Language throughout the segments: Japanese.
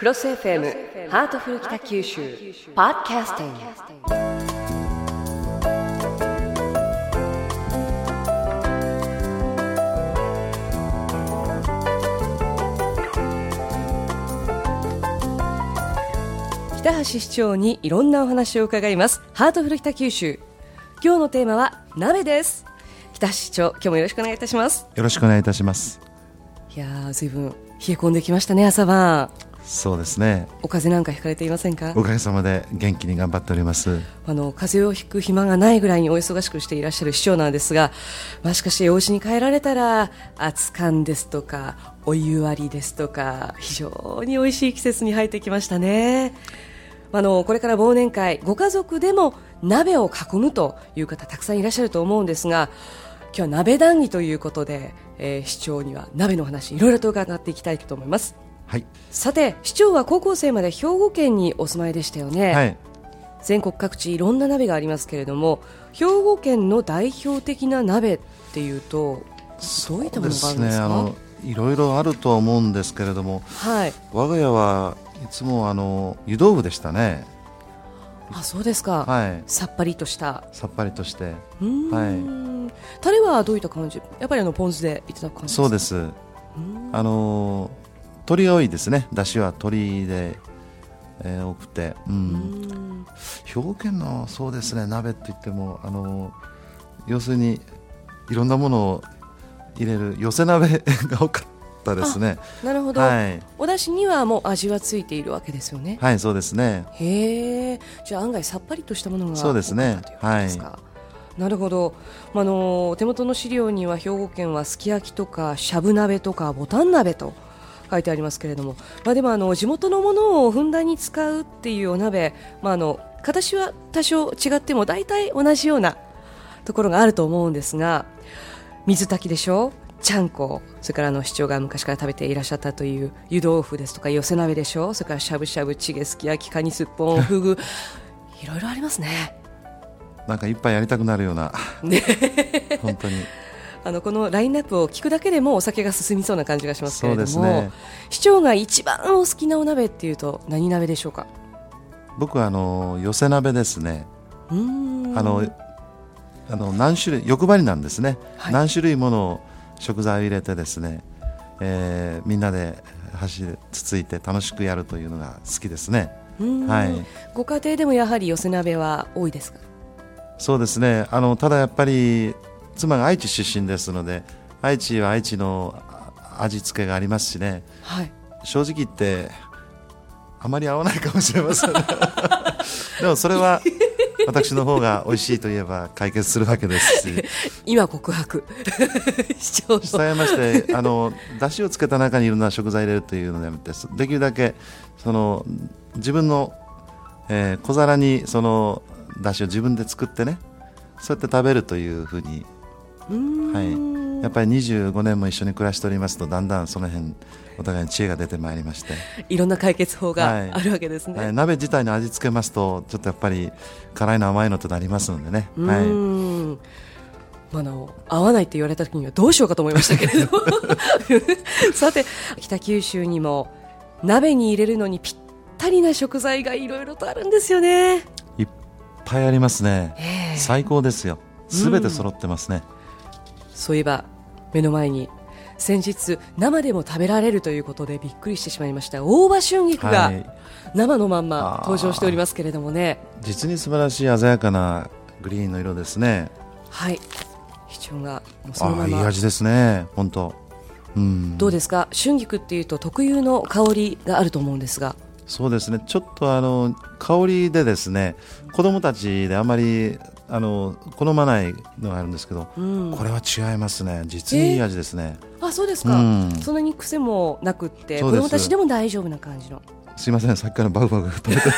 CROSS FM ハートフル北九州ポッドキャスティング。北橋市長にいろんなお話を伺います。ハートフル北九州。今日のテーマは鍋です。北橋市長今日もよろしくお願いいたします。よろしくお願いいたします。いやーずいぶん冷え込んできましたね朝晩そうですね。お風邪なんかひかれていませんか？おかげさまで元気に頑張っております。あの風邪をひく暇がないぐらいにお忙しくしていらっしゃる市長なんですが、まあ、しかしお家に帰られたら熱燗ですとかお湯割りですとか非常に美味しい季節に入ってきましたね。あのこれから忘年会ご家族でも鍋を囲むという方たくさんいらっしゃると思うんですが今日は鍋談義ということで、えー市長には鍋の話いろいろと伺っていきたいと思いますはい。さて市長は高校生まで兵庫県にお住まいでしたよね、はい。全国各地いろんな鍋がありますけれども兵庫県の代表的な鍋っていうとどういったものがあるんですか？あのいろいろあるとは思うんですけれどもはい。我が家はいつもあの湯豆腐でしたね。あそうですか、はい。さっぱりとした。さっぱりとして。うーん、タレはどういった感じ？やっぱりあのポン酢でいただく感じそうです。ですあの鶏が多いですね。だしは鶏で、えー多くて、う、うん。ん兵庫県のそうですね。鍋って言ってもあの要するにいろんなものを入れる寄せ鍋が多かったですね。なるほど、はい。お出汁にはもう味はついているわけですよね、はいそうですね。へえじゃあ案外さっぱりとしたものがそうですね。多かったといなるほど、まあ、あの手元の資料には兵庫県はすき焼きとかしゃぶ鍋とかぼたん鍋と書いてありますけれども、まあ、でもあの地元のものをふんだんに使うっていうお鍋、まあ、あの形は多少違っても大体同じようなところがあると思うんですが水炊きでしょ？ちゃんこ。それからあの市長が昔から食べていらっしゃったという湯豆腐ですとか寄せ鍋でしょ？それからしゃぶしゃぶチゲすき焼きカニすっぽんフグいろいろありますね。なんか一杯やりたくなるような。ね。本当にあのこのラインナップを聞くだけでもお酒が進みそうな感じがしますけれども、ね。市長が一番お好きなお鍋っていうと何鍋でしょうか？僕はあの寄せ鍋ですね。あのあの何種類欲張りなんですね、はい。何種類もの食材を入れてですね、えーみんなで箸でつついて楽しくやるというのが好きですね。はい。ご家庭でもやはり寄せ鍋は多いですか？そうですね。あのただやっぱり妻が愛知出身ですので愛知は愛知のあ味付けがありますしね。はい。正直言ってあまり合わないかもしれません。でもそれは私の方が美味しいといえば解決するわけですし。今告白。市長の。伝えましてあの出汁をつけた中にいろんな食材入れるというのでやめてできるだけその自分の、えー小皿にその出汁を自分で作ってねそうやって食べるというふうにはい、やっぱり25年も一緒に暮らしておりますとだんだんその辺お互いに知恵が出てまいりまして、いろんな解決法がはい。あるわけですね、はい、鍋自体の味付けますとちょっとやっぱり辛いの甘いのとなりますのでね、うはい、ーんまああの合わないって言われた時にはどうしようかと思いましたけれど。さて北九州にも鍋に入れるのにぴったりな食材がいろいろとあるんですよね、いっぱいありますね。ええ。最高ですよ。すべて揃ってますね、そういえば目の前に先日生でも食べられるということでびっくりしてしまいました。大葉春菊がはい。生のまんま登場しておりますけれどもね。実に素晴らしい鮮やかなグリーンの色ですね。はい。市長がそのああいいまま味ですね。本当。うん。どうですか？春菊っていうと特有の香りがあると思うんですが。そうですね。ちょっとあの香りでですね子供たちであまりあの好まないのがあるんですけど、うん。これは違いますね。実にいい味ですね、あそうですか、うん。そんなに癖もなくって子供たちでも大丈夫な感じの。すいません。さっきからバグバグ食べて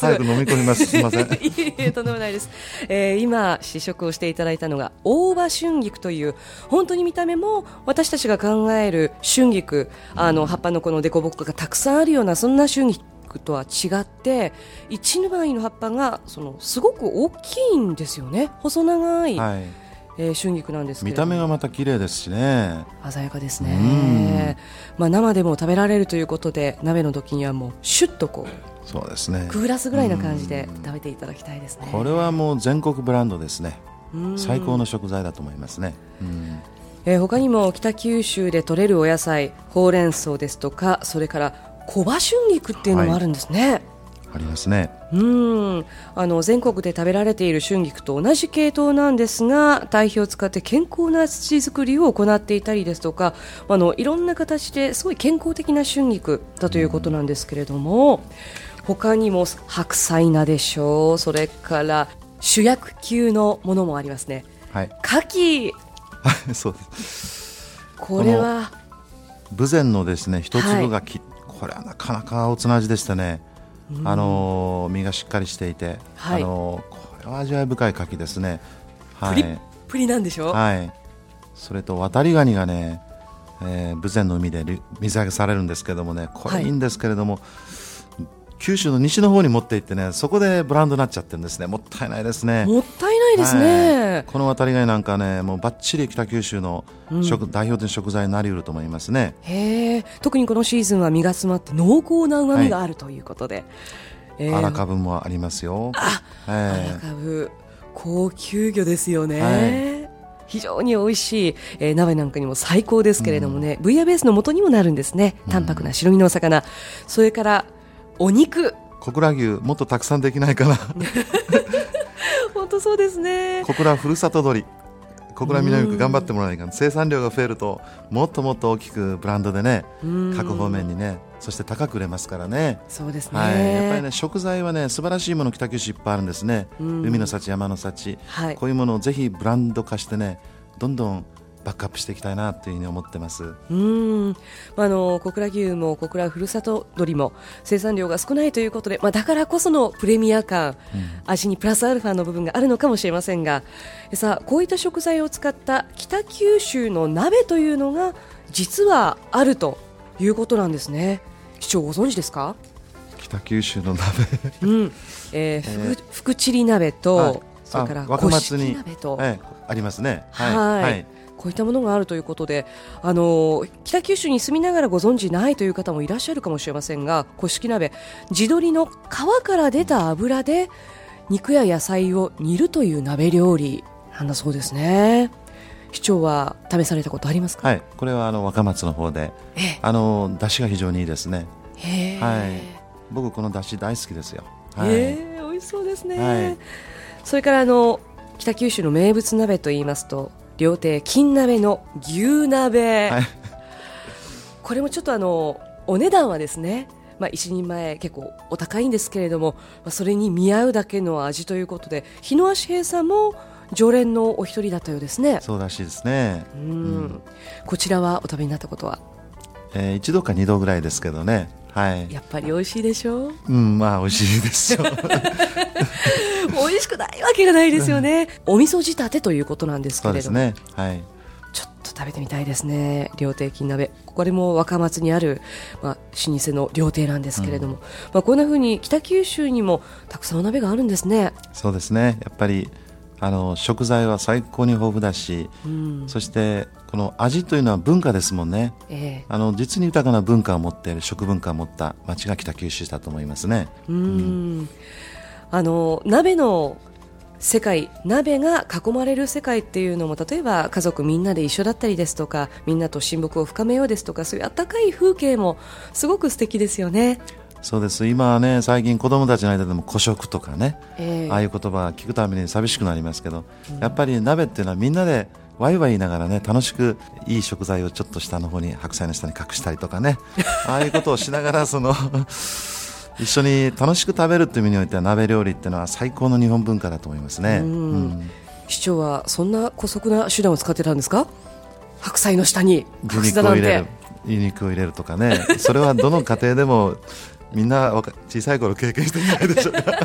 早く飲み込みます。すいません。いえいえとんでもないです、えー今試食をしていただいたのが大葉春菊という本当に見た目も私たちが考える春菊。あの葉っぱのこの凸凹がたくさんあるようなそんな春菊とは違って一枚の葉っぱがそのすごく大きいんですよね。細長い、はい。ええー、春菊なんです見た目がまた綺麗ですしね。鮮やかですね、まあ、生でも食べられるということで鍋の時にはもうシュッとこうそうですね。グラスぐらいな感じで食べていただきたいですね。これはもう全国ブランドですね。最高の食材だと思いますね、えー、他にも北九州で採れるお野菜ほうれん草ですとかそれから小葉春菊っていうのもあるんですね、はい。ありますね。うん。あの全国で食べられている春菊と同じ系統なんですが堆肥を使って健康な土作りを行っていたりですとかあのいろんな形ですごい健康的な春菊だということなんですけれども他にも白菜菜でしょう。それから主役級のものもありますね、はい、牡蠣。そうです。これは豊前のですね一粒がき、はい、これはなかなかおつな味でしたね。あの身がしっかりしていて、はい、あのこれは味わい深い牡蠣ですね。はい、プリプリなんでしょ？はい。それと渡りガニがね、えー、豊前の海で水揚げされるんですけどもね、これいいんですけれども、はい九州の西の方に持って行ってねそこでブランドになっちゃってるんですね。もったいないですね。もったいないですね、はい、この渡り貝なんかねもうばっちり北九州の食、うん、代表的食材になりうると思いますね。へ特にこのシーズンは身が詰まって濃厚な旨味があるということで、はい。えー、荒株もありますよ。あ、荒株。高級魚ですよね、はい。非常に美味しい、えー、鍋なんかにも最高ですけれどもね、うん、ブイヤベースの元にもなるんですね。淡白な白身のお魚、うん、それからお肉。小倉牛もっとたくさんできないかな 本当そうですね。小倉ふるさと鶏小倉南区頑張ってもらわないか生産量が増えるともっともっと大きくブランドでね各方面にねそして高く売れますからね。そうですね、はい、やっぱりね食材はね素晴らしいもの北九州いっぱいあるんですね。海の幸山の幸、はい、こういうものをぜひブランド化してねどんどんバックアップしていきたいなというふうに思ってます。うん。あの小倉牛も小倉ふるさと鶏も生産量が少ないということで、まあ、だからこそのプレミア感、うん、味にプラスアルファの部分があるのかもしれませんがさあこういった食材を使った北九州の鍋というのが実はあるということなんですね。市長ご存知ですか？北九州の鍋。うん。えー、えー、福チリ鍋と、それから若松に鍋と、ええ、ありますね。はい、はいこういったものがあるということであの北九州に住みながらご存知ないという方もいらっしゃるかもしれませんが古式鍋地鶏の皮から出た油で肉や野菜を煮るという鍋料理なんだそうですね。市長は試されたことありますか？はいこれはあの若松の方であの出汁が非常にいいですね。はい。僕この出汁大好きですよ。はい、え美味しそうですね、はい、それからあの北九州の名物鍋と言いますと料亭金鍋の牛鍋、はい、これもちょっとあのお値段はですねまあ、一人前結構お高いんですけれども、まあ、それに見合うだけの味ということで日野足平さんも常連のお一人だったようですね。そうらしいですね。うん、こちらはお食べになったことは、えー、一度か二度ぐらいですけどね。はい。やっぱり美味しいでしょう？うんまあ美味しいですよ 美味しくないわけがないですよね。お味噌仕立てということなんですけれども、ね、はい。ちょっと食べてみたいですね。料亭金鍋。これも若松にある、まあ、老舗の料亭なんですけれども、うん、まあ、こんなふうに北九州にもたくさんお鍋があるんですね。そうですね。やっぱりあの食材は最高に豊富だし、うん、そしてこの味というのは文化ですもんね、えー、あの実に豊かな文化を持っている食文化を持った町が北九州だと思いますね。うん、うんあの鍋の世界鍋が囲まれる世界っていうのも例えば家族みんなで一緒だったりですとかみんなと親睦を深めようですとかそういう温かい風景もすごく素敵ですよね。そうです。今はね最近子供たちの間でも孤食とかね、えー、ああいう言葉聞くために寂しくなりますけど、うん、やっぱり鍋っていうのはみんなでワイワイ言いながらね楽しくいい食材をちょっと下の方に白菜の下に隠したりとかね。ああいうことをしながらその一緒に楽しく食べるという意味においては鍋料理っていうのは最高の日本文化だと思いますね、うん、市長はそんな姑息な手段を使ってたんですか？白菜の下に牛肉を入れる。牛肉を入れるとかね。それはどの家庭でも みんな小さい頃経験していないでしょうか。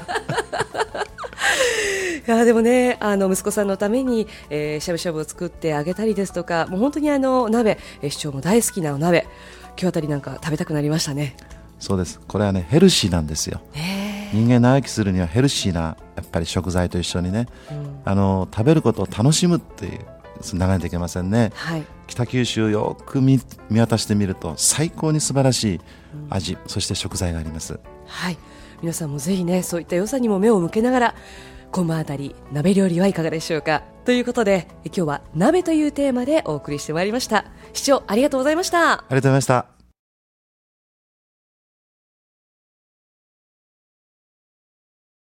いやでもねあの息子さんのために、えー、しゃぶしゃぶを作ってあげたりですとかもう本当にあの鍋、えー、市長も大好きなお鍋今日あたりなんか食べたくなりましたねそうです。これはねヘルシーなんですよ。人間長生きするにはヘルシーなやっぱり食材と一緒にね、うん、あの食べることを楽しむっていう長ないといけませんね、はい、北九州をよく見見渡してみると最高に素晴らしい味、うん、そして食材があります。はい。皆さんもぜひねそういった良さにも目を向けながらこの辺り鍋料理はいかがでしょうか。ということで今日は鍋というテーマでお送りしてまいりました。視聴ありがとうございました。ありがとうございました